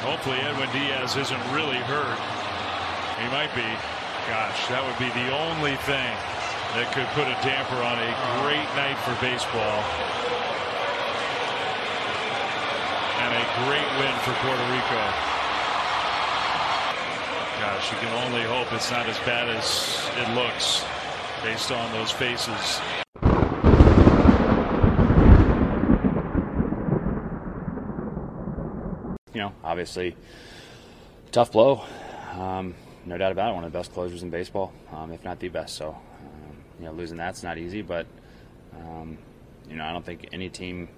Hopefully Edwin Diaz isn't really hurt. He might be. Gosh, that would be the only thing that could put a damper on a great uh-huh. night for baseball. And a great win for Puerto Rico. Gosh, you can only hope it's not as bad as it looks based on those faces. You know, obviously, tough blow. Um, no doubt about it. One of the best closers in baseball, um, if not the best. So, um, you know, losing that's not easy. But, um, you know, I don't think any team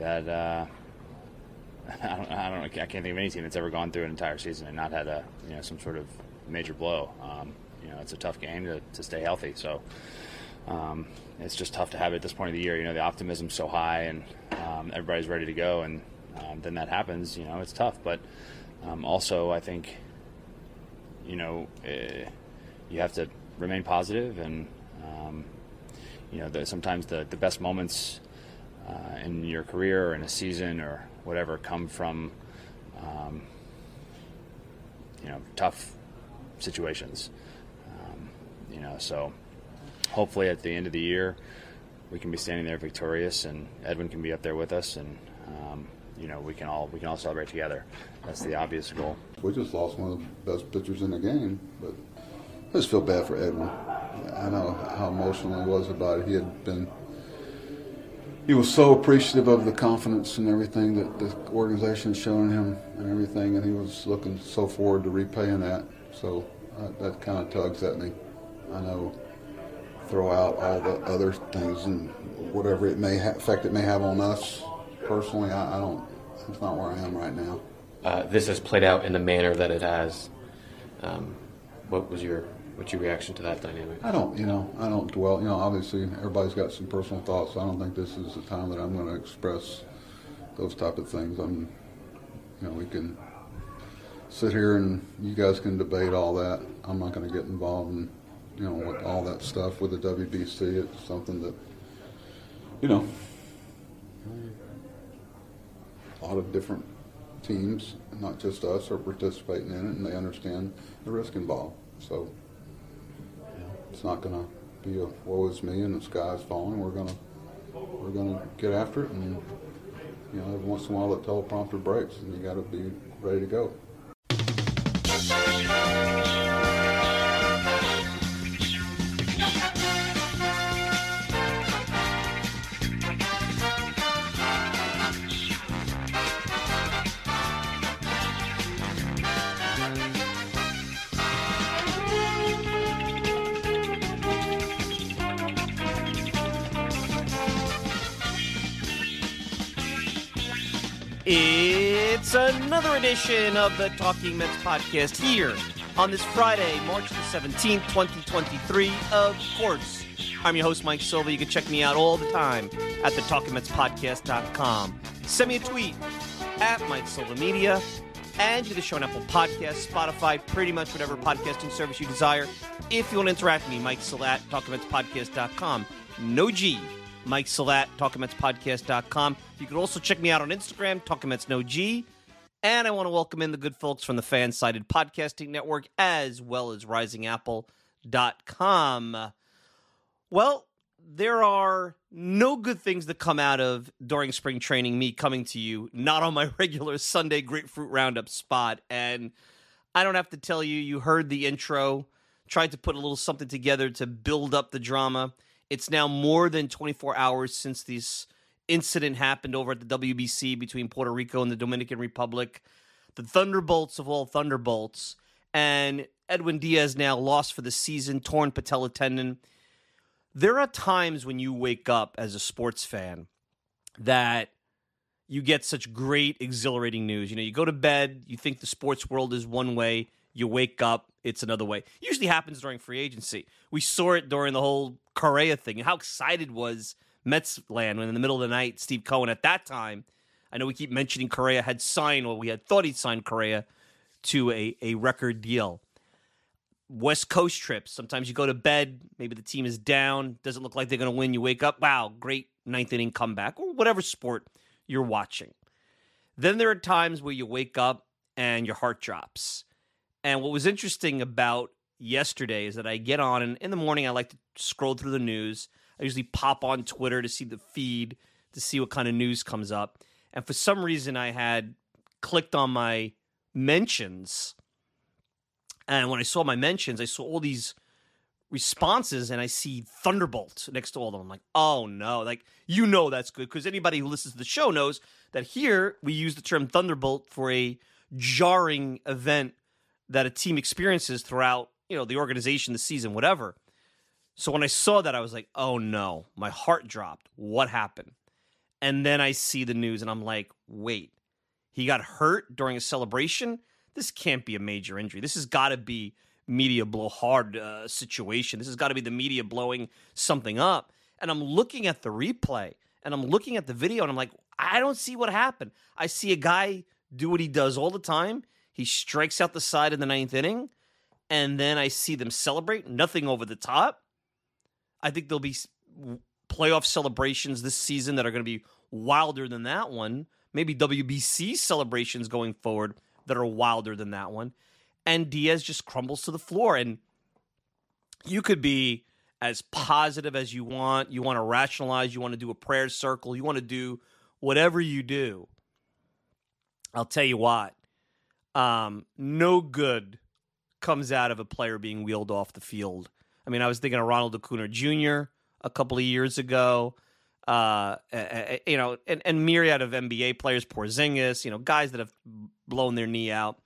that uh, I don't, I don't, I can't think of any team that's ever gone through an entire season and not had a, you know, some sort of major blow. Um, you know, it's a tough game to, to stay healthy. So. Um, it's just tough to have it at this point of the year. You know, the optimism's so high and everybody's ready to go, and um, then that happens, you know, it's tough. But um, also, I think, you know, uh, you have to remain positive, and um, you know, the, sometimes the the best moments uh, in your career or in a season or whatever come from, um, you know, tough situations. Um, you know, so hopefully at the end of the year. We can be standing there victorious, and Edwin can be up there with us, and um, you know we can all we can all celebrate together. That's the obvious goal. We just lost one of the best pitchers in the game, but I just feel bad for Edwin. I know how emotional he was about it. He had been he was so appreciative of the confidence and everything that the organization is showing him and everything, and he was looking so forward to repaying that. So uh, that kind of tugs at me. I know throw out all the other things and whatever it may ha- effect it may have on us personally. I, I don't. It's not where I am right now. Uh, this has played out in the manner that it has. Um, what was your what's your reaction to that dynamic? I don't, you know, I don't dwell. You know, obviously everybody's got some personal thoughts. So I don't think this is the time that I'm going to express those type of things. I'm, you know, we can sit here and you guys can debate all that. I'm not going to get involved in, you know, with all that stuff with the WBC. It's something that, you know, a lot of different teams, not just us, are participating in it, and they understand the risk involved. So it's not going to be a woe is me and the sky's falling. We're going to we're going to get after it, and you know, every once in a while the teleprompter breaks, and you got to be ready to go. It's another edition of the Talking Mets podcast here on this Friday, March the 17th, 2023. Of course, I'm your host, Mike Silva. You can check me out all the time at the TalkingMetsPodcast.com. Send me a tweet at Mike Silva Media and do the show on Apple Podcasts, Spotify, pretty much whatever podcasting service you desire. If you want to interact with me, Mike Silva at TalkingMetsPodcast.com. No G. Mike Salat, TalkingMetsPodcast.com. You can also check me out on Instagram, Talkingmets No G. And I want to welcome in the good folks from the Fan Sided Podcasting Network as well as RisingApple.com. Well, there are no good things that come out of during spring training, me coming to you, not on my regular Sunday grapefruit roundup spot. And I don't have to tell you, you heard the intro, tried to put a little something together to build up the drama. It's now more than 24 hours since this incident happened over at the WBC between Puerto Rico and the Dominican Republic. The Thunderbolts of all Thunderbolts. And Edwin Diaz now lost for the season, torn patella tendon. There are times when you wake up as a sports fan that you get such great, exhilarating news. You know, you go to bed, you think the sports world is one way, you wake up, it's another way. usually happens during free agency. We saw it during the whole Correa thing. How excited was Mets land when in the middle of the night, Steve Cohen at that time, I know we keep mentioning Correa had signed, or we had thought he'd signed Correa to a, a record deal. West Coast trips. Sometimes you go to bed, maybe the team is down, doesn't look like they're going to win. You wake up, wow, great ninth inning comeback, or whatever sport you're watching. Then there are times where you wake up and your heart drops. And what was interesting about yesterday is that I get on, and in the morning, I like to scroll through the news. I usually pop on Twitter to see the feed, to see what kind of news comes up. And for some reason, I had clicked on my mentions and when I saw my mentions, I saw all these responses and I see Thunderbolt next to all of them. I'm like, oh no, like you know that's good because anybody who listens to the show knows that here we use the term Thunderbolt for a jarring event that a team experiences throughout, you know, the organization, the season, whatever. So when I saw that, I was like, oh no, my heart dropped. What happened? And then I see the news and I'm like, wait, he got hurt during a celebration? this can't be a major injury. This has got to be media blowhard uh, situation. This has got to be the media blowing something up. And I'm looking at the replay and I'm looking at the video and I'm like, I don't see what happened. I see a guy do what he does all the time. He strikes out the side in the ninth inning, and then I see them celebrate. Nothing over the top. I think there'll be playoff celebrations this season that are going to be wilder than that one. Maybe WBC celebrations going forward that are wilder than that one. And Diaz just crumbles to the floor. And you could be as positive as you want. You want to rationalize. You want to do a prayer circle. You want to do whatever you do. I'll tell you what, um, no good comes out of a player being wheeled off the field. I mean, I was thinking of Ronald Acuna Jr. a couple of years ago. Uh, you know, and, and myriad of NBA players, Porzingis, you know, guys that have blown their knee out.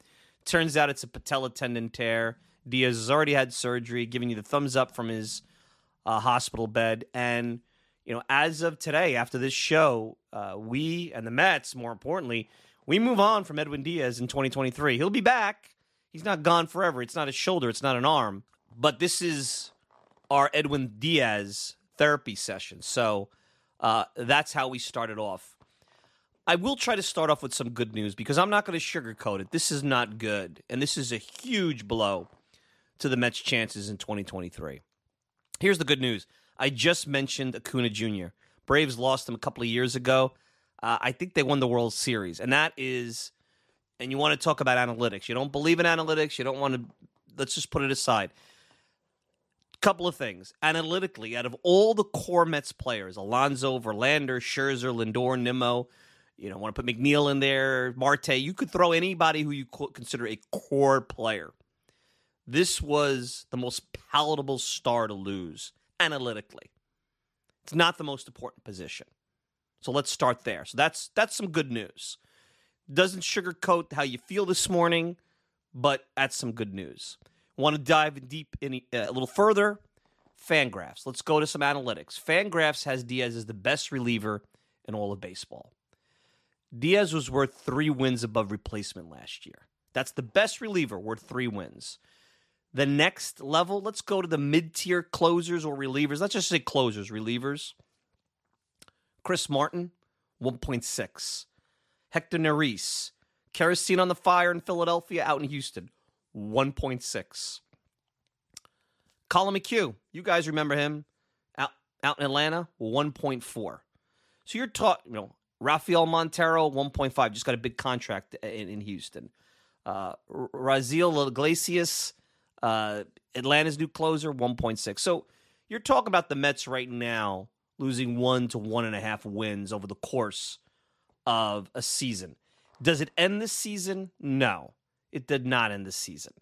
Turns out it's a patella tendon tear. Diaz has already had surgery, giving you the thumbs up from his uh, hospital bed. And, you know, as of today, after this show, uh, we and the Mets, more importantly, we move on from Edwin Diaz in 2023. He'll be back. He's not gone forever. It's not a shoulder, it's not an arm. But this is our Edwin Diaz therapy session. So, uh, that's how we started off. I will try to start off with some good news because I'm not going to sugarcoat it. This is not good, and this is a huge blow to the Mets' chances in 2023. Here's the good news. I just mentioned Acuna Jr. Braves lost him a couple of years ago. Uh, I think they won the World Series, and that is. And you want to talk about analytics. You don't believe in analytics. You don't want to. Let's just put it aside couple of things. Analytically, out of all the core Mets players, Alonso, Verlander, Scherzer, Lindor, Nimmo, you know, want to put McNeil in there, Marte, you could throw anybody who you consider a core player. This was the most palatable star to lose analytically. It's not the most important position. So let's start there. So that's that's some good news. Doesn't sugarcoat how you feel this morning, but that's some good news. Want to dive in deep in uh, a little further? Fangraphs. Let's go to some analytics. Fangraphs has Diaz as the best reliever in all of baseball. Diaz was worth three wins above replacement last year. That's the best reliever, worth three wins. The next level, let's go to the mid tier closers or relievers. Let's just say closers, relievers. Chris Martin, 1.6. Hector Neris, kerosene on the fire in Philadelphia, out in Houston, 1.6. Collin McHugh, you guys remember him out, out in Atlanta, 1.4. So you're talking, you know, Rafael Montero, 1.5, just got a big contract in, in Houston. Uh, Raisel Iglesias, uh, Atlanta's new closer, 1.6. So you're talking about the Mets right now losing one to one and a half wins over the course of a season. Does it end this season? No, it did not end this season.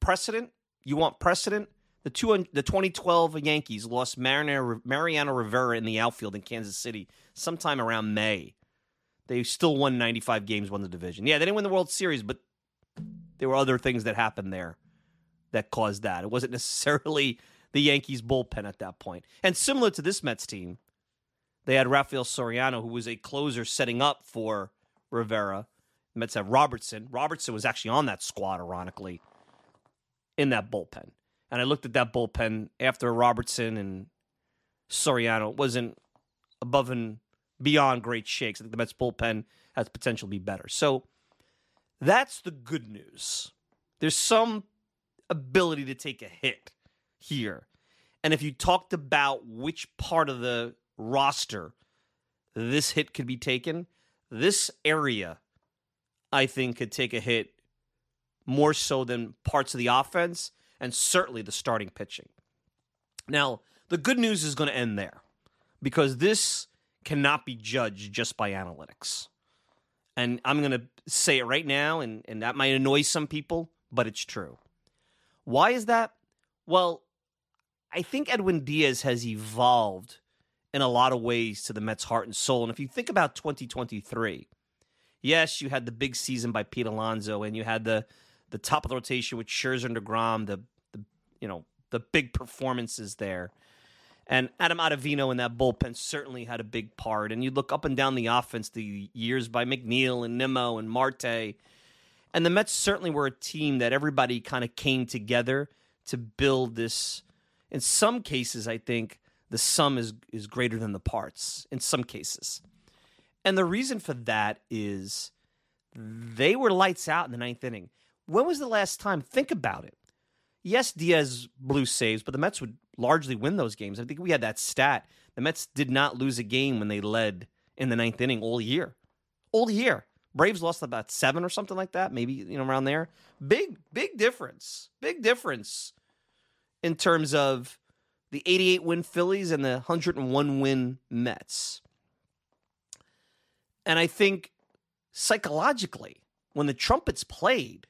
Precedent? You want precedent? The, two, the 2012 Yankees lost Mariano, Mariano Rivera in the outfield in Kansas City sometime around May. They still won 95 games, won the division. Yeah, they didn't win the World Series, but there were other things that happened there that caused that. It wasn't necessarily the Yankees bullpen at that point. And similar to this Mets team, they had Rafael Soriano, who was a closer setting up for Rivera. The Mets have Robertson. Robertson was actually on that squad, ironically, in that bullpen. And I looked at that bullpen after Robertson and Soriano. Wasn't above and beyond great shakes. I think the Mets bullpen has potential to be better. So that's the good news. There's some ability to take a hit here. And if you talked about which part of the roster this hit could be taken, this area, I think, could take a hit more so than parts of the offense and certainly the starting pitching. Now, the good news is going to end there because this cannot be judged just by analytics. And I'm going to say it right now, and, and that might annoy some people, but it's true. Why is that? Well, I think Edwin Diaz has evolved in a lot of ways to the Mets' heart and soul. And if you think about 2023, yes, you had the big season by Pete Alonso, and you had the the top of the rotation with Scherzer and Degrom, the the you know the big performances there. And Adam Ottavino in that bullpen certainly had a big part. And you look up and down the offense, the years by McNeil and Nimmo and Marte. And the Mets certainly were a team that everybody kind of came together to build this. In some cases, I think the sum is, is greater than the parts, in some cases. And the reason for that is they were lights out in the ninth inning. When was the last time? Think about it. Yes, Diaz blew saves, but the Mets would largely win those games. I think we had that stat. The Mets did not lose a game when they led in the ninth inning all year. All year. Braves lost about seven or something like that, maybe you know around there. Big, big difference. Big difference in terms of the 88 win Phillies and the 101 win Mets. And I think psychologically, when the trumpets played,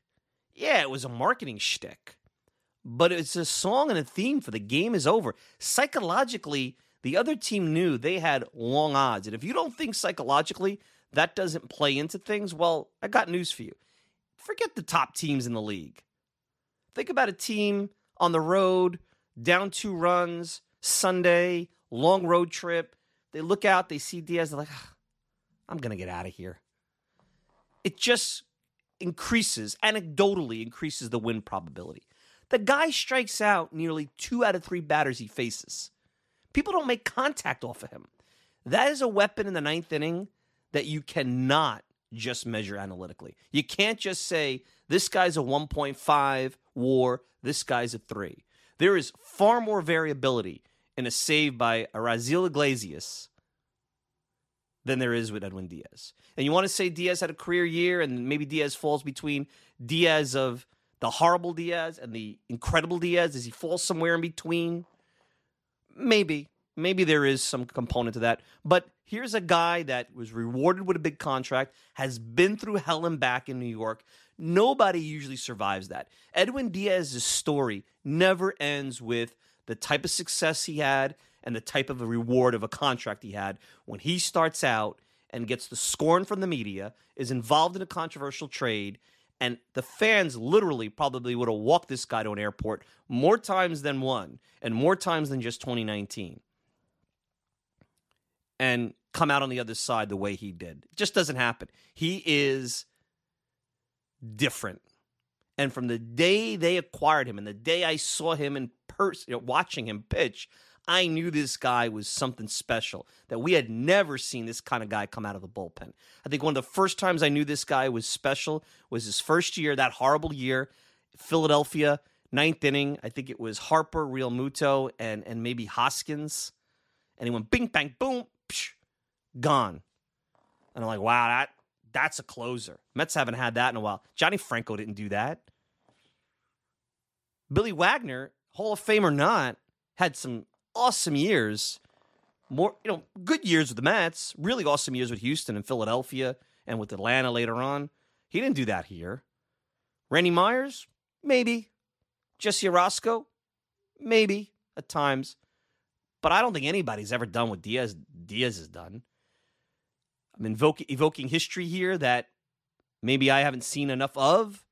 yeah, it was a marketing shtick but it's a song and a theme for the game is over. Psychologically, the other team knew they had long odds. And if you don't think psychologically that doesn't play into things, well, I got news for you. Forget the top teams in the league. Think about a team on the road, down two runs, Sunday, long road trip. They look out, they see Diaz, they're like, ah, I'm going to get out of here. It just increases, anecdotally increases the win probability. The guy strikes out nearly two out of three batters he faces. People don't make contact off of him. That is a weapon in the ninth inning that you cannot just measure analytically. You can't just say, this guy's a 1.5 war, this guy's a 3. There is far more variability in a save by Raisel Iglesias than there is with Edwin Diaz. And you want to say Diaz had a career year and maybe Diaz falls between Diaz of the horrible Diaz and the incredible Diaz? Does he fall somewhere in between? Maybe. Maybe there is some component to that. But here's a guy that was rewarded with a big contract, has been through hell and back in New York. Nobody usually survives that. Edwin Diaz's story never ends with the type of success he had and the type of a reward of a contract he had when he starts out and gets the scorn from the media, is involved in a controversial trade, and the fans literally probably would have walked this guy to an airport more times than one, and more times than just 2019. And come out on the other side the way he did. It just doesn't happen. He is different. And from the day they acquired him and the day I saw him in person, watching him pitch, I knew this guy was something special, that we had never seen this kind of guy come out of the bullpen. I think one of the first times I knew this guy was special was his first year, that horrible year, Philadelphia, ninth inning. I think it was Harper, Realmuto, and, and maybe Hoskins. And he went bing, bang, boom, psh, gone. And I'm like, wow, that that's a closer. Mets haven't had that in a while. Johnny Franco didn't do that. Billy Wagner, Hall of Fame or not, had some awesome years, more you know, good years with the Mets, really awesome years with Houston and Philadelphia and with Atlanta later on. He didn't do that here. Randy Myers, maybe. Jesse Orosco, maybe at times. But I don't think anybody's ever done what Diaz Diaz has done. I'm invoking evoking history here that maybe I haven't seen enough of.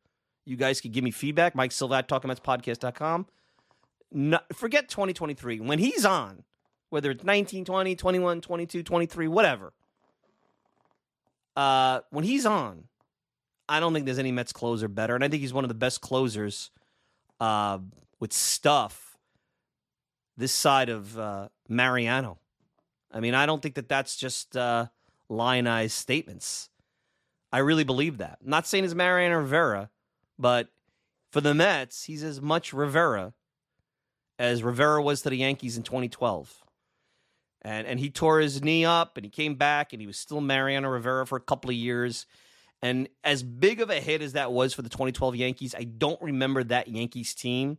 You guys could give me feedback. Mike Silva at TalkingMetsPodcast.com. No, forget 2023. When he's on, whether it's 19, 20, 21, 22, 23, whatever, uh, when he's on, I don't think there's any Mets closer better. And I think he's one of the best closers uh, with stuff this side of uh, Mariano. I mean, I don't think that that's just uh, lionized statements. I really believe that. I'm not saying it's Mariano Rivera, but for the Mets, he's as much Rivera as Rivera was to the Yankees in 2012. And and he tore his knee up and he came back and he was still Mariano Rivera for a couple of years. And as big of a hit as that was for the 2012 Yankees, I don't remember that Yankees team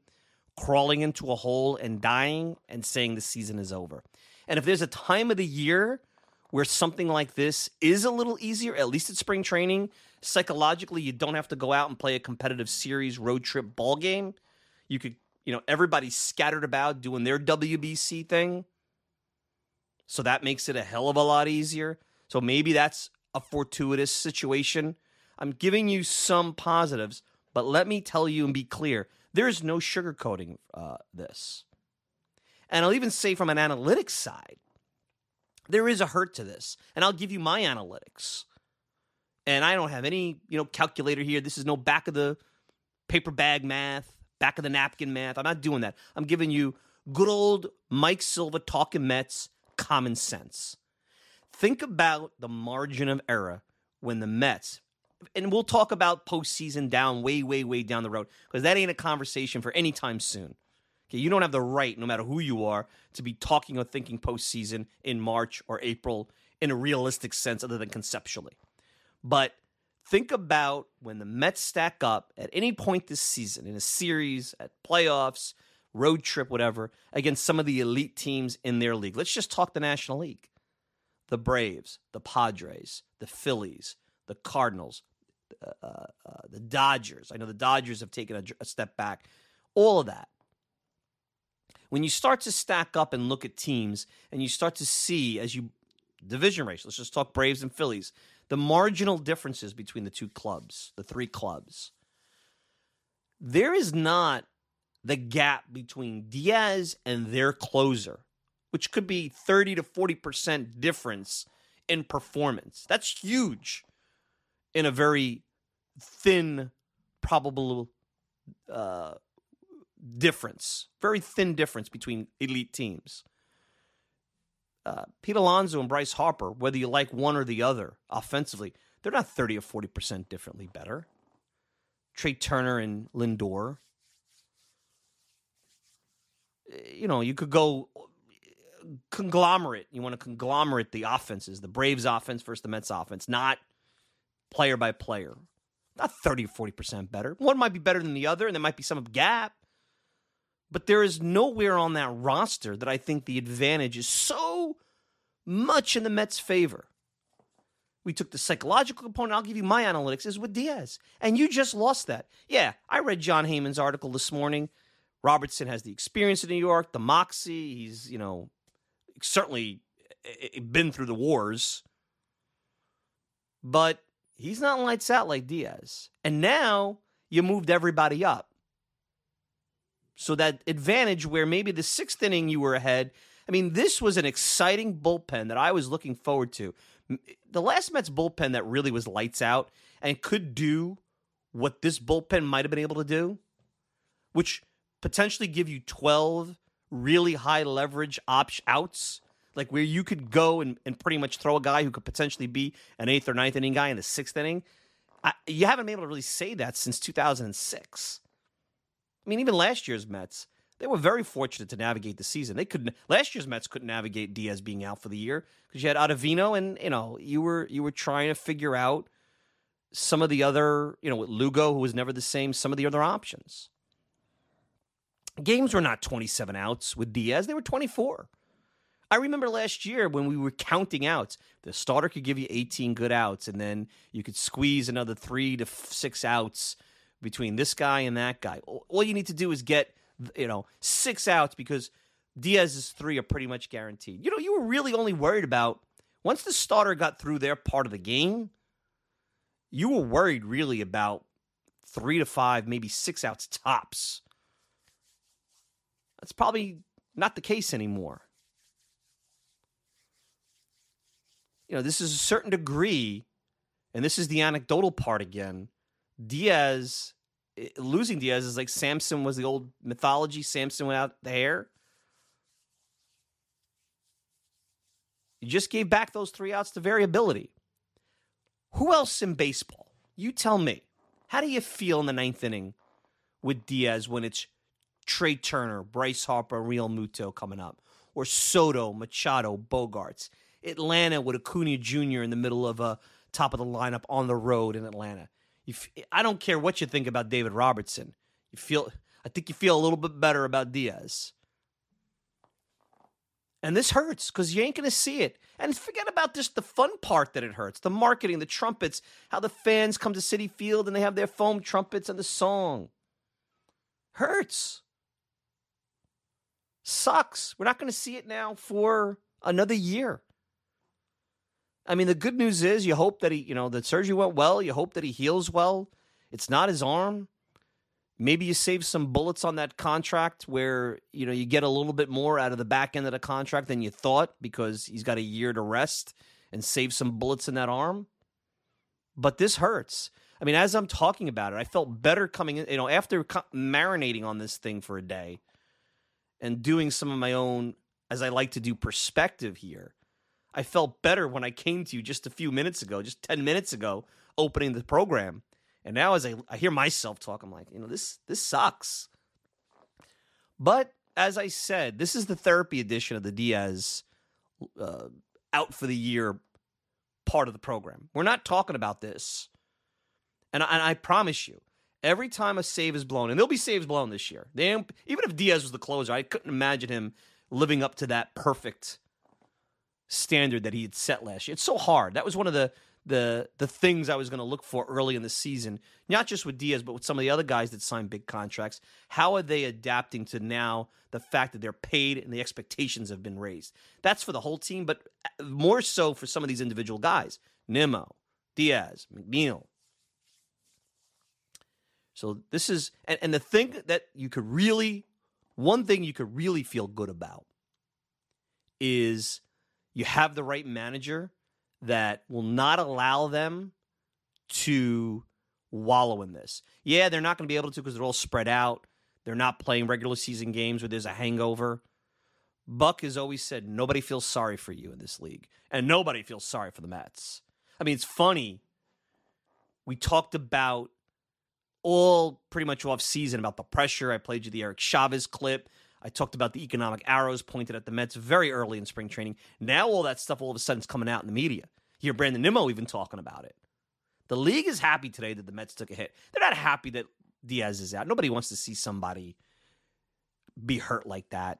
crawling into a hole and dying and saying the season is over. And if there's a time of the year where something like this is a little easier, at least at spring training, psychologically, you don't have to go out and play a competitive series road trip ball game. You could, you know, everybody's scattered about doing their WBC thing. So that makes it a hell of a lot easier. So maybe that's a fortuitous situation. I'm giving you some positives, but let me tell you and be clear there is no sugarcoating uh, this. And I'll even say from an analytics side, there is a hurt to this. And I'll give you my analytics. And I don't have any, you know, calculator here. This is no back of the paper bag math, back of the napkin math. I'm not doing that. I'm giving you good old Mike Silva talking Mets common sense. Think about the margin of error when the Mets, and we'll talk about postseason down way, way, way down the road because that ain't a conversation for any time soon. Okay, you don't have the right, no matter who you are, to be talking or thinking postseason in March or April in a realistic sense, other than conceptually. But think about when the Mets stack up at any point this season in a series, at playoffs, road trip, whatever, against some of the elite teams in their league. Let's just talk the National League. The Braves, the Padres, the Phillies, the Cardinals, uh, uh, uh the Dodgers. I know the Dodgers have taken a, a step back. All of that when you start to stack up and look at teams and you start to see as you division race, let's just talk Braves and Phillies, the marginal differences between the two clubs, the three clubs. There is not the gap between Diaz and their closer, which could be 30 to 40% difference in performance. That's huge in a very thin, probable uh, difference, very thin difference between elite teams. Uh, Pete Alonso and Bryce Harper, whether you like one or the other offensively, they're not 30 or 40% differently better. Trea Turner and Lindor. You know, you could go conglomerate. You want to conglomerate the offenses, the Braves offense versus the Mets offense, not player by player. Not 30 or 40% better. One might be better than the other, and there might be some gap. But there is nowhere on that roster that I think the advantage is so much in the Mets' favor. We took the psychological component. I'll give you my analytics is with Diaz. And you just lost that. Yeah, I read Jon Heyman's article this morning. Robertson has the experience in New York, the moxie. He's, you know, certainly eh, eh, been through the wars. But he's not lights out like Diaz. And now you moved everybody up. So that advantage where maybe the sixth inning you were ahead. I mean, this was an exciting bullpen that I was looking forward to. The last Mets bullpen that really was lights out and could do what this bullpen might have been able to do, which potentially give you 12 really high leverage opt outs, like where you could go and, and pretty much throw a guy who could potentially be an eighth or ninth inning guy in the sixth inning. I, you haven't been able to really say that since 2006. I mean, even last year's Mets, they were very fortunate to navigate the season. They couldn't last year's Mets couldn't navigate Diaz being out for the year because you had Ottavino and you know you were you were trying to figure out some of the other you know with Lugo who was never the same. Some of the other options. games were not 27 outs with Diaz, they were 24. I remember last year when we were counting outs, the starter could give you 18 good outs, and then you could squeeze another three to six outs between this guy and that guy. All you need to do is get, you know, six outs because Diaz's three are pretty much guaranteed. You know, you were really only worried about once the starter got through their part of the game, you were worried really about three to five, maybe six outs tops. That's probably not the case anymore. You know, this is a certain degree, and this is the anecdotal part again. Diaz eh, losing Diaz is like Samson was the old mythology. Samson without the hair. You just gave back those three outs to variability. Who else in baseball? You tell me. How do you feel in the ninth inning with Diaz when it's Trea Turner, Bryce Harper, Realmuto coming up, or Soto, Machado, Bogaerts, Atlanta with Acuna Jr. in the middle of a top of the lineup on the road in Atlanta. I don't care what you think about David Robertson. You feel, I think you feel a little bit better about Diaz. And this hurts because you ain't going to see it. And forget about just the fun part that it hurts the marketing, the trumpets, how the fans come to Citi Field and they have their foam trumpets and the song. Hurts. Sucks. We're not going to see it now for another year. I mean, the good news is you hope that he, you know, the surgery went well. You hope that he heals well. It's not his arm. Maybe you save some bullets on that contract where, you know, you get a little bit more out of the back end of the contract than you thought because he's got a year to rest and save some bullets in that arm. But this hurts. I mean, as I'm talking about it, I felt better coming in, you know, after marinating on this thing for a day and doing some of my own, as I like to do, perspective here. I felt better when I came to you just a few minutes ago, just 10 minutes ago, opening the program and now as I, I hear myself talk, I'm like, you know, this this sucks. But as I said, this is the therapy edition of the Diaz uh, out for the year part of the program. We're not talking about this. And I, and I promise you, every time a save is blown, and there'll be saves blown this year. They, even if Diaz was the closer, I couldn't imagine him living up to that perfect standard that he had set last year. It's so hard. That was one of the the the things I was going to look for early in the season, not just with Diaz, but with some of the other guys that signed big contracts. How are they adapting to now the fact that they're paid and the expectations have been raised? That's for the whole team, but uh, more so for some of these individual guys: Nimmo, Diaz, McNeil. So this is and, and the thing that you could really, one thing you could really feel good about is you have the right manager that will not allow them to wallow in this. Yeah, they're not going to be able to because they're all spread out. They're not playing regular season games where there's a hangover. Buck has always said nobody feels sorry for you in this league, and nobody feels sorry for the Mets. I mean, it's funny. We talked about all pretty much off season about the pressure. I played you the Eric Chavez clip. I talked about the economic arrows pointed at the Mets very early in spring training. Now all that stuff all of a sudden is coming out in the media. You hear Brandon Nimmo even talking about it. The league is happy today that the Mets took a hit. They're not happy that Diaz is out. Nobody wants to see somebody be hurt like that.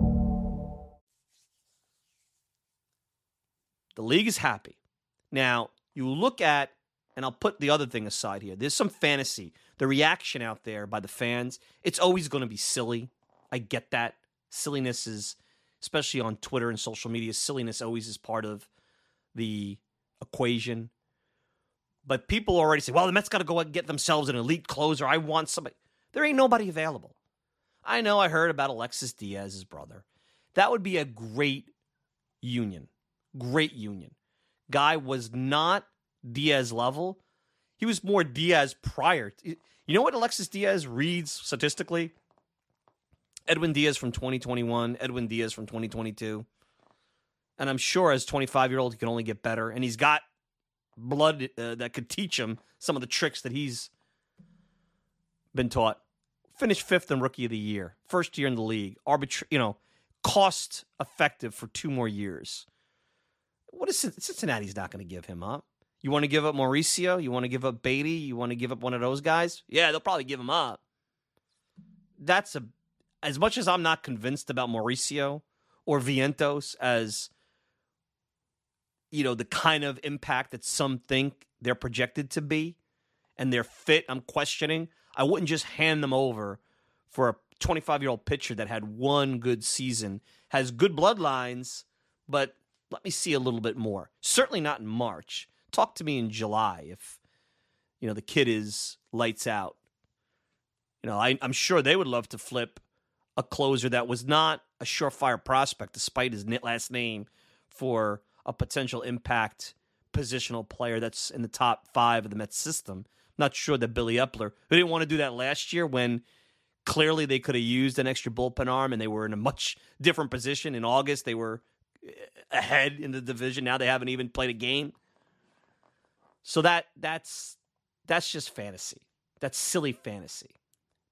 The league is happy. Now, you look at, and I'll put the other thing aside here. There's some fantasy. The reaction out there by the fans, it's always going to be silly. I get that. Silliness is, especially on Twitter and social media, silliness always is part of the equation. But people already say, well, the Mets got to go and get themselves an elite closer. I want somebody. There ain't nobody available. I know I heard about Alexis Diaz's brother. That would be a great union. Great union. Guy was not Diaz level. He was more Diaz prior. You know what Alexis Diaz reads statistically? Edwin Diaz from 2021, Edwin Diaz from 2022. And I'm sure as 25 year old, he can only get better. And he's got blood uh, that could teach him some of the tricks that he's been taught. Finished fifth in rookie of the year, first year in the league. Arbitra- you know, cost effective for two more years. What is Cincinnati's not going to give him up? You want to give up Mauricio? You want to give up Baty? You want to give up one of those guys? Yeah, they'll probably give him up. That's a as much as I'm not convinced about Mauricio or Vientos as you know the kind of impact that some think they're projected to be and their fit I'm questioning. I wouldn't just hand them over for a 25 year old pitcher that had one good season, has good bloodlines, but let me see a little bit more. Certainly not in March. Talk to me in July if you know the kid is lights out. You know, I, I'm sure they would love to flip a closer that was not a surefire prospect, despite his last name, for a potential impact positional player that's in the top five of the Mets system. Not sure that Billy Eppler, who didn't want to do that last year when clearly they could have used an extra bullpen arm and they were in a much different position. In August, they were ahead in the division. Now they haven't even played a game. So that that's that's just fantasy. That's silly fantasy.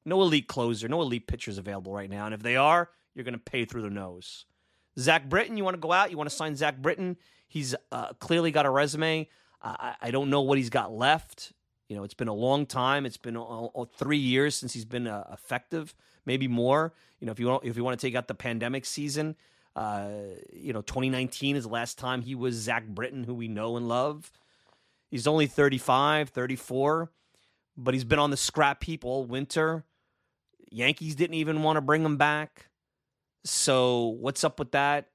No elite closer, no elite pitchers available right now. And if they are, you're going to pay through the nose. Zach Britton, you want to go out? You want to sign Zach Britton? He's uh, clearly got a resume. I, I, don't know what he's got left. You know, it's been a long time. It's been three years since he's been uh, effective, maybe more. You know, if you want, if you want to take out the pandemic season, uh, you know, 2019 is the last time he was Zach Britton, who we know and love. He's only 35, 34, but he's been on the scrap heap all winter. Yankees didn't even want to bring him back. So what's up with that?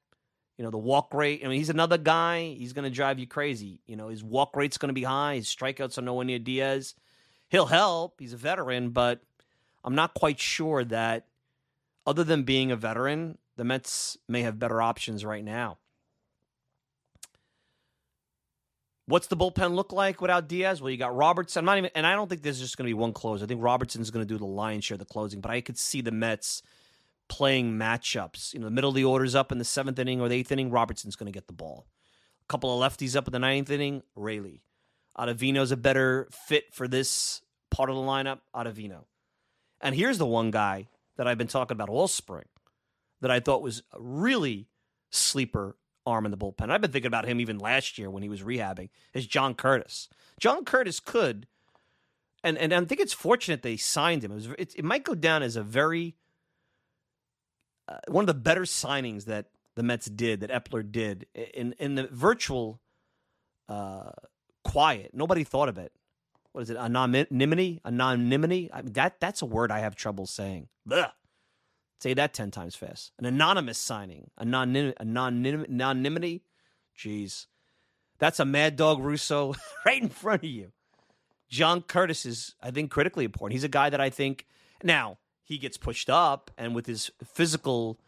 You know, the walk rate. I mean, he's another guy. He's going to drive you crazy. You know, his walk rate's going to be high. His strikeouts are nowhere near Diaz. He'll help. He's a veteran, but I'm not quite sure that, other than being a veteran, the Mets may have better options right now. What's the bullpen look like without Diaz? Well, you got Robertson. I'm not even, and I don't think there's just going to be one closer. I think Robertson's going to do the lion's share of the closing, but I could see the Mets playing matchups. You know, the middle of the order's up in the seventh inning or the eighth inning. Robertson's going to get the ball. A couple of lefties up in the ninth inning. Raley. Ottavino's a better fit for this part of the lineup. Ottavino. And here's the one guy that I've been talking about all spring that I thought was really sleeper arm in the bullpen. I've been thinking about him even last year when he was rehabbing. Is John Curtiss? John Curtiss could, and and I think it's fortunate they signed him. It was it, it might go down as a very uh, one of the better signings that the Mets did that Eppler did in in the virtual uh, quiet. Nobody thought of it. What is it? Anonymity? Anonymity? I mean, that that's a word I have trouble saying. Ugh. Say that 10 times fast. An anonymous signing. Anonym, anonym, anonymity. Jeez. That's a Mad Dog Russo right in front of you. John Curtiss is, I think, critically important. He's a guy that I think, now, he gets pushed up, and with his physical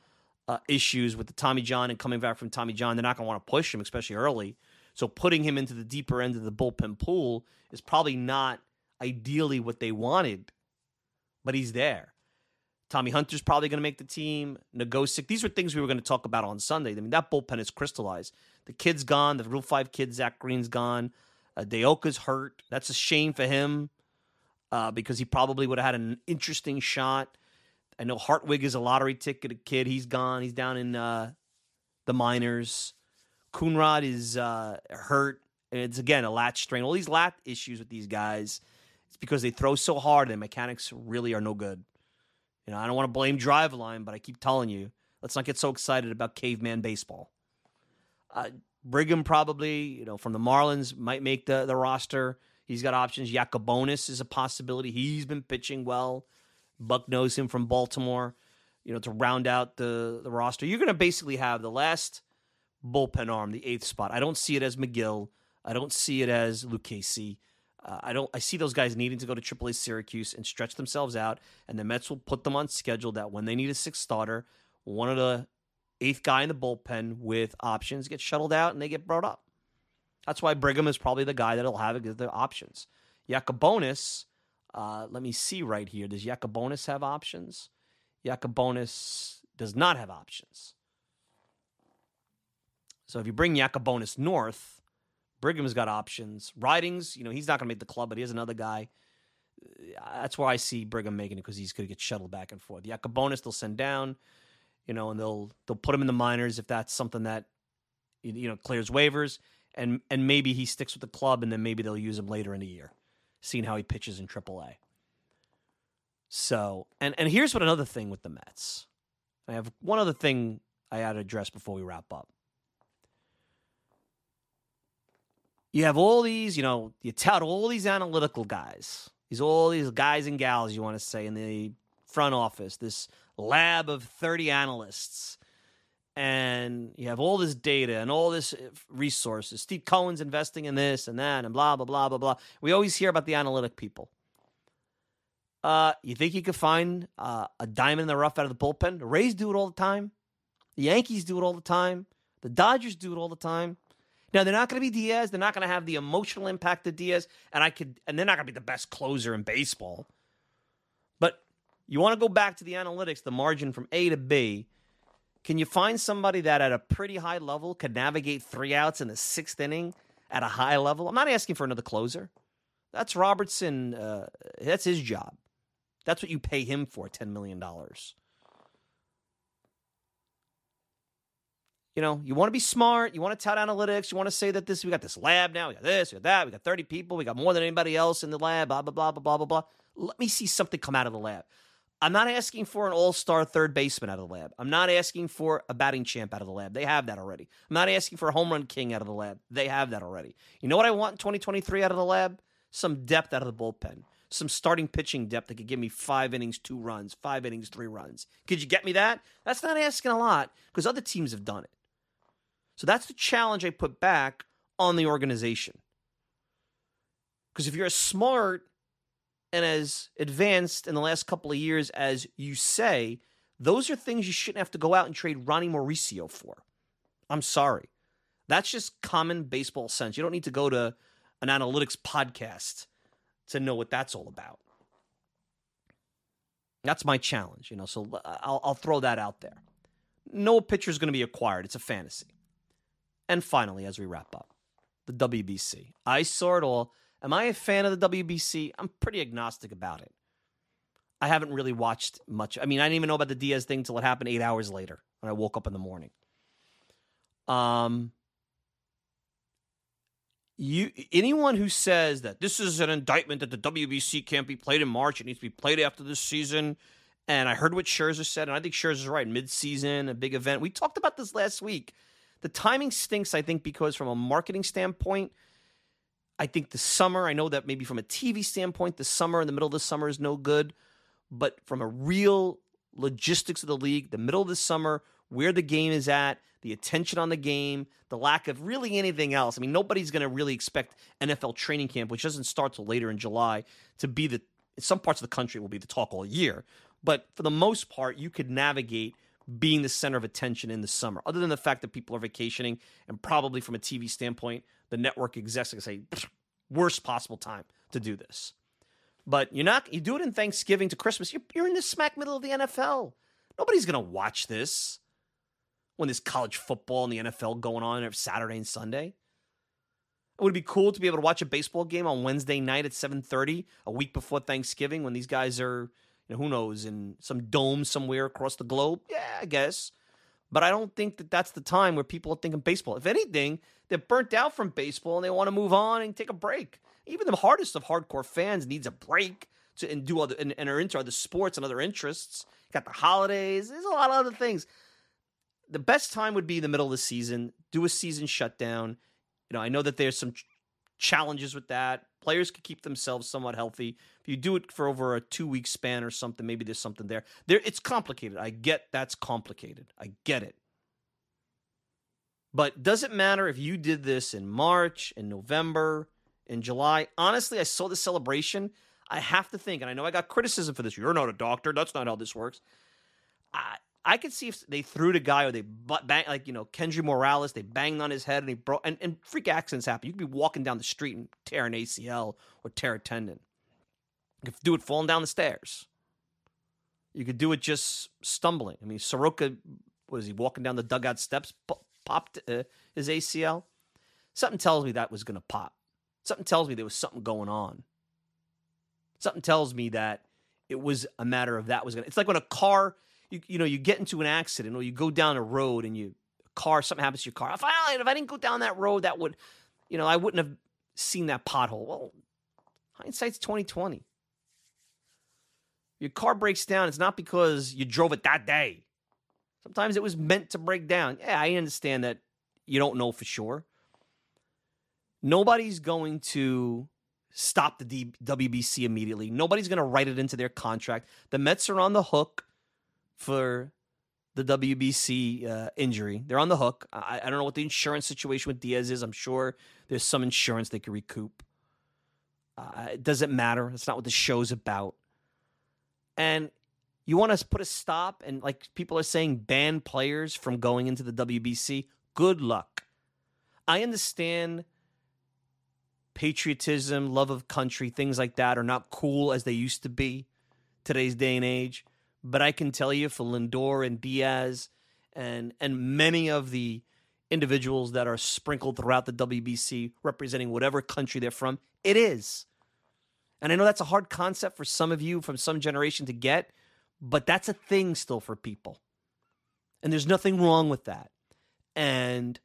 uh, issues with the Tommy John and coming back from Tommy John, they're not going to want to push him, especially early. So putting him into the deeper end of the bullpen pool is probably not ideally what they wanted, but he's there. Tommy Hunter's probably going to make the team. Nogosek. These were things we were going to talk about on Sunday. I mean, that bullpen is crystallized. The kid's gone. The Rule 5 kid, Zach Greene's gone. Uh, de Oca's hurt. That's a shame for him uh, because he probably would have had an interesting shot. I know Hartwig is a lottery ticket a kid. He's gone. He's down in uh, the minors. Coonrod is uh, hurt. It's, again, a lat strain. All these lat issues with these guys, it's because they throw so hard and mechanics really are no good. You know, I don't want to blame Driveline, but I keep telling you, let's not get so excited about caveman baseball. Uh, Brigham probably, you know, from the Marlins might make the, the roster. He's got options. Yacabonis is a possibility. He's been pitching well. Buck knows him from Baltimore. You know, to round out the, the roster, you're going to basically have the last bullpen arm, the eighth spot. I don't see it as Megill. I don't see it as Lucchesi. Uh, I don't. I see those guys needing to go to AAA Syracuse and stretch themselves out, and the Mets will put them on schedule that when they need a sixth starter, one of the eighth guy in the bullpen with options gets shuttled out and they get brought up. That's why Brigham is probably the guy that'll have the options. Yacabonis, uh, let me see right here. Does Yacabonis have options? Yacabonis does not have options. So if you bring Yacabonis north, Brigham's got options. Ridings, you know, he's not going to make the club, but he another guy. Uh, that's why I see Brigham making it because he's going to get shuttled back and forth. Yacabonis they'll send down, you know, and they'll they'll put him in the minors if that's something that you know clears waivers, and and maybe he sticks with the club, and then maybe they'll use him later in the year, seeing how he pitches in AAA. So, and and here's what another thing with the Mets. I have one other thing I had to address before we wrap up. You have all these, you know, you tout all these analytical guys, these all these guys and gals you want to say in the front office, this lab of 30 analysts. And you have all this data and all this uh, resources. Steve Cohen's investing in this and that and blah, blah, blah, blah, blah. We always hear about the analytic people. Uh, you think you could find uh, a diamond in the rough out of the bullpen? The Rays do it all the time. The Yankees do it all the time. The Dodgers do it all the time. Now they're not going to be Diaz. They're not going to have the emotional impact of Diaz, and I could, and they're not going to be the best closer in baseball. But you want to go back to the analytics, the margin from A to B. Can you find somebody that at a pretty high level could navigate three outs in the sixth inning at a high level? I'm not asking for another closer. That's Robertson. Uh, that's his job. That's what you pay him for, $10 million. You know, you want to be smart. You want to tout analytics. You want to say that this, we got this lab now. We got this, we got that. We got 30 people. We got more than anybody else in the lab, blah, blah, blah, blah, blah, blah, blah. Let me see something come out of the lab. I'm not asking for an all star third baseman out of the lab. I'm not asking for a batting champ out of the lab. They have that already. I'm not asking for a home run king out of the lab. They have that already. You know what I want in 2023 out of the lab? Some depth out of the bullpen some starting pitching depth that could give me five innings, two runs, five innings, three runs. Could you get me that? That's not asking a lot because other teams have done it. So that's the challenge I put back on the organization. Because if you're as smart and as advanced in the last couple of years as you say, those are things you shouldn't have to go out and trade Ronnie Mauricio for. I'm sorry. That's just common baseball sense. You don't need to go to an analytics podcast to know what that's all about. That's my challenge, you know. So uh, I'll, I'll throw that out there. No pitcher is going to be acquired. It's a fantasy. And finally, as we wrap up, the WBC. I saw it all. Am I a fan of the WBC? I'm pretty agnostic about it. I haven't really watched much. I mean, I didn't even know about the Diaz thing until it happened eight hours later when I woke up in the morning. Um, you anyone who says that this is an indictment that the WBC can't be played in March, it needs to be played after this season. And I heard what Scherzer said, and I think Scherzer's right. Mid-season, a big event. We talked about this last week. The timing stinks, I think, because from a marketing standpoint, I think the summer. I know that maybe from a TV standpoint, the summer in the middle of the summer is no good, but from a real logistics of the league, the middle of the summer, where the game is at, the attention on the game, the lack of really anything else. I mean, nobody's going to really expect NFL training camp, which doesn't start till later in July, to be the. Some parts of the country will be the talk all year, but for the most part, you could navigate being the center of attention in the summer. Other than the fact that people are vacationing, and probably from a TV standpoint, the network execs are say worst possible time to do this. But you're not. You do it in Thanksgiving to Christmas. You're, you're in the smack middle of the NFL. Nobody's to watch this when there's college football and the NFL going on every Saturday and Sunday. It would be cool to be able to watch a baseball game on Wednesday night at 7:30, a week before Thanksgiving, when these guys are, you who knows, in some dome somewhere across the globe. Yeah, I guess. But I don't think that that's the time where people are thinking baseball. If anything, they're burnt out from baseball and they want to move on and take a break. Even the hardest of hardcore fans needs a break to and do other and, and are into other sports and other interests. got the holidays. There's a lot of other things the best time would be the middle of the season. Do a season shutdown. You know, I know that there's some ch- challenges with that. Players could keep themselves somewhat healthy. If you do it for over a two week span or something, maybe there's something there. There, it's complicated. I get that's complicated. I get it. But does it matter if you did this in March, in November, in July? Honestly, I saw the celebration. I have to think, and I know I got criticism for this. You're not a doctor. That's not how this works. I, I could see if they threw the guy or they bang like you know Kendry Morales, they banged on his head and he broke and, and freak accidents happen. You could be walking down the street and tear an ACL or tear a tendon. You could do it falling down the stairs. You could do it just stumbling. I mean, Soroka was he walking down the dugout steps, popped uh, his ACL. Something tells me that was going to pop. Something tells me there was something going on. Something tells me that it was a matter of that was going to. It's like when a car, you, you know, you get into an accident or you go down a road and you, car, something happens to your car. If I, if I didn't go down that road, that would, you know, I wouldn't have seen that pothole. Well, hindsight's 2020. Your car breaks down, it's not because you drove it that day. Sometimes it was meant to break down. Yeah, I understand that you don't know for sure. Nobody's going to stop the D- WBC immediately. Nobody's going to write it into their contract. The Mets are on the hook for the WBC uh, injury. They're on the hook. I, I, don't know what the insurance situation with Diaz is. I'm sure there's some insurance they could recoup. Uh, it doesn't matter. That's not what the show's about. And you want to put a stop and, like people are saying, ban players from going into the WBC? Good luck. I understand patriotism, love of country, things like that are not cool as they used to be today's day and age. But I can tell you for Lindor and Diaz and and many of the individuals that are sprinkled throughout the WBC representing whatever country they're from, it is. And I know that's a hard concept for some of you from some generation to get, but that's a thing still for people. And there's nothing wrong with that. And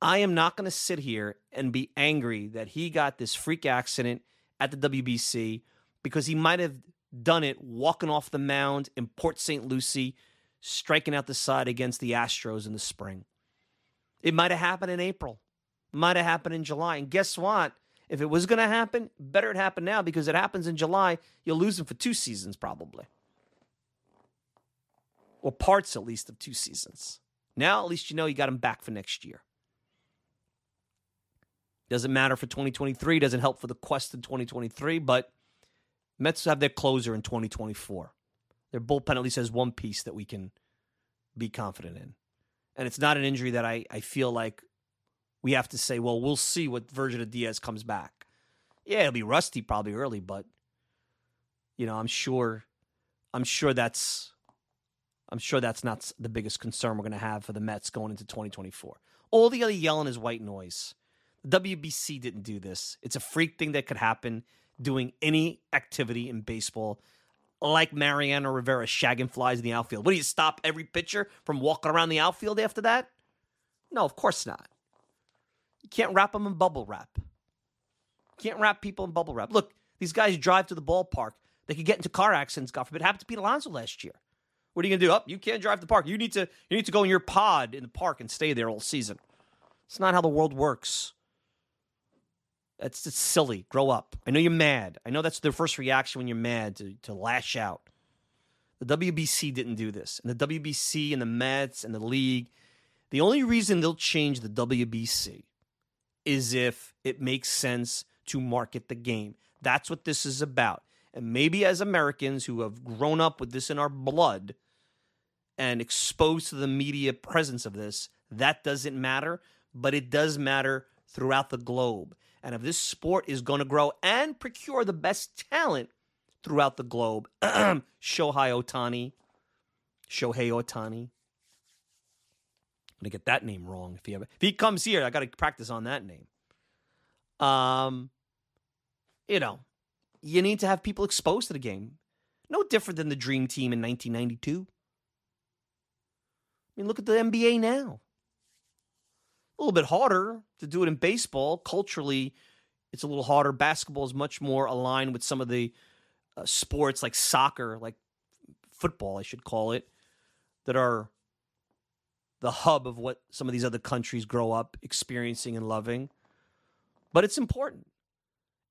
I am not going to sit here and be angry that he got this freak accident at the WBC because he might have done it walking off the mound in Port St. Lucie, striking out the side against the Astros in the spring. It might have happened in April, might have happened in July. And guess what? If it was going to happen, better it happen now because it happens in July. You'll lose him for two seasons probably, or parts at least of two seasons. Now at least you know you got him back for next year. Doesn't matter for 2023. Doesn't help for the quest in 2023. But Mets have their closer in 2024. Their bullpen at least has one piece that we can be confident in. And it's not an injury that I, I feel like we have to say, well, we'll see what version of Diaz comes back. Yeah, it'll be rusty probably early, but you know, I'm sure I'm sure that's I'm sure that's not the biggest concern we're going to have for the Mets going into 2024. All the other yelling is white noise. The WBC didn't do this. It's a freak thing that could happen doing any activity in baseball, like Mariano Rivera shagging flies in the outfield. What do you stop every pitcher from walking around the outfield after that? No, of course not. You can't wrap them in bubble wrap. You can't wrap people in bubble wrap. Look, these guys drive to the ballpark. They could get into car accidents. God forbid. It happened to Pete Alonso last year. What are you gonna do? Up, oh, you can't drive the park. You need to you need to go in your pod in the park and stay there all season. It's not how the world works. That's just silly. Grow up. I know you're mad. I know that's their first reaction when you're mad to, to lash out. The WBC didn't do this. And the WBC and the Mets and the league, the only reason they'll change the WBC is if it makes sense to market the game. That's what this is about. And maybe as Americans who have grown up with this in our blood and exposed to the media presence of this, that doesn't matter, but it does matter throughout the globe. And if this sport is going to grow and procure the best talent throughout the globe, Shohei Ohtani, Shohei Otani. I'm gonna get that name wrong if he ever, if he comes here. I got to practice on that name. Um, you know, you need to have people exposed to the game. No different than the Dream Team in 1992. I mean, look at the NBA now a little bit harder to do it in baseball. Culturally, it's a little harder. Basketball is much more aligned with some of the uh, sports like soccer, like football, I should call it, that are the hub of what some of these other countries grow up experiencing and loving. But it's important.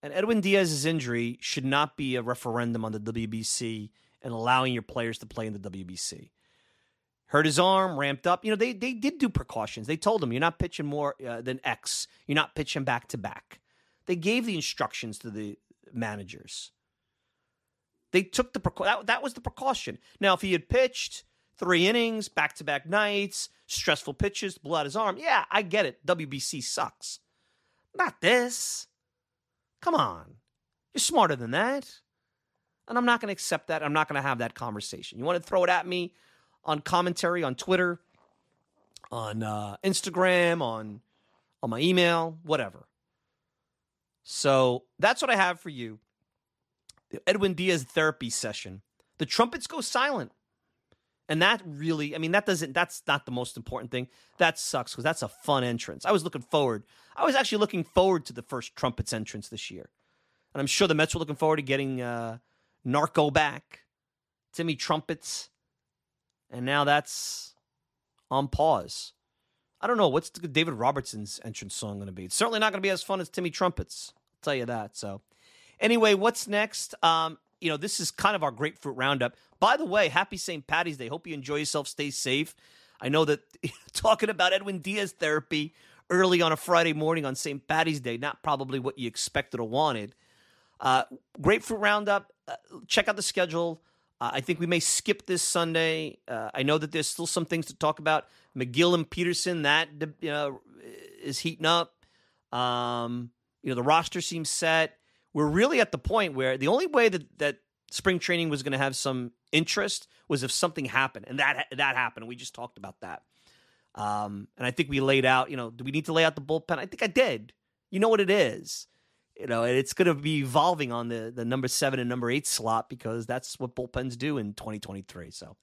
And Edwin Diaz's injury should not be a referendum on the WBC and allowing your players to play in the WBC hurt his arm, ramped up. You know, they they did do precautions. They told him you're not pitching more uh, than X. You're not pitching back to back. They gave the instructions to the managers. They took the that, that was the precaution. Now, if he had pitched three innings, back to back nights, stressful pitches, out his arm, yeah, I get it. WBC sucks. Not this. Come on, you're smarter than that. And I'm not going to accept that. I'm not going to have that conversation. You want to throw it at me on commentary on Twitter, on uh, Instagram, on on my email, whatever. So that's what I have for you. The Edwin Diaz therapy session. The trumpets go silent. And that really, I mean, that doesn't, that's not the most important thing. That sucks because that's a fun entrance. I was looking forward. I was actually looking forward to the first trumpets entrance this year. And I'm sure the Mets were looking forward to getting uh, Narco back, Timmy Trumpets. And now that's on pause. I don't know. What's David Robertson's entrance song going to be? It's certainly not going to be as fun as Timmy Trumpets. I'll tell you that. So, anyway, what's next? Um, you know, this is kind of our grapefruit roundup. By the way, happy St. Patty's Day. Hope you enjoy yourself. Stay safe. I know that talking about Edwin Diaz therapy early on a Friday morning on St. Patty's Day, not probably what you expected or wanted. Uh, grapefruit roundup. Uh, check out the schedule. Uh, I think we may skip this Sunday. Uh, I know that there's still some things to talk about. Megill and Peterson, that you know, is heating up. Um, you know, the roster seems set we're really at the point where the only way that, that spring training was going to have some interest was if something happened, and that that happened. We just talked about that, um, and I think we laid out. You know, do we need to lay out the bullpen? I think I did. You know what it is. You know, and it's going to be evolving on the the number seven and number eight slot because that's what bullpens do in 2023. So.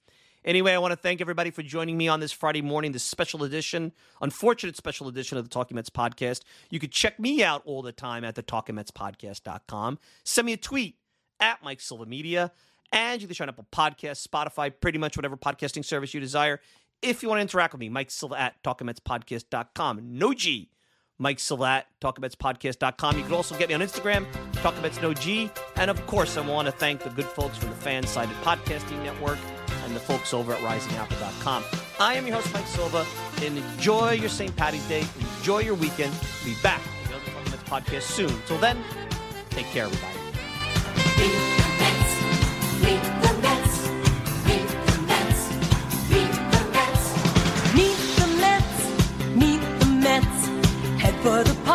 Anyway, I want to thank everybody for joining me on this Friday morning, this special edition, unfortunate special edition of the Talking Mets podcast. You can check me out all the time at the talkingmetspodcast.com. Send me a tweet at Mike Silva Media, and you can sign up on podcast, Spotify, pretty much whatever podcasting service you desire. If you want to interact with me, Mike Silva at talkingmetspodcast.com. No G. Mike Silva at talkingmetspodcast.com. You can also get me on Instagram, talkingmets no G. And of course, I want to thank the good folks from the Fansided Podcasting Network and the folks over at risingapple.com. I am your host, Mike Silva, and enjoy your St. Patty's Day. Enjoy your weekend. Be back with another Talking Mets podcast soon. Till then, take care, everybody. Mets. Head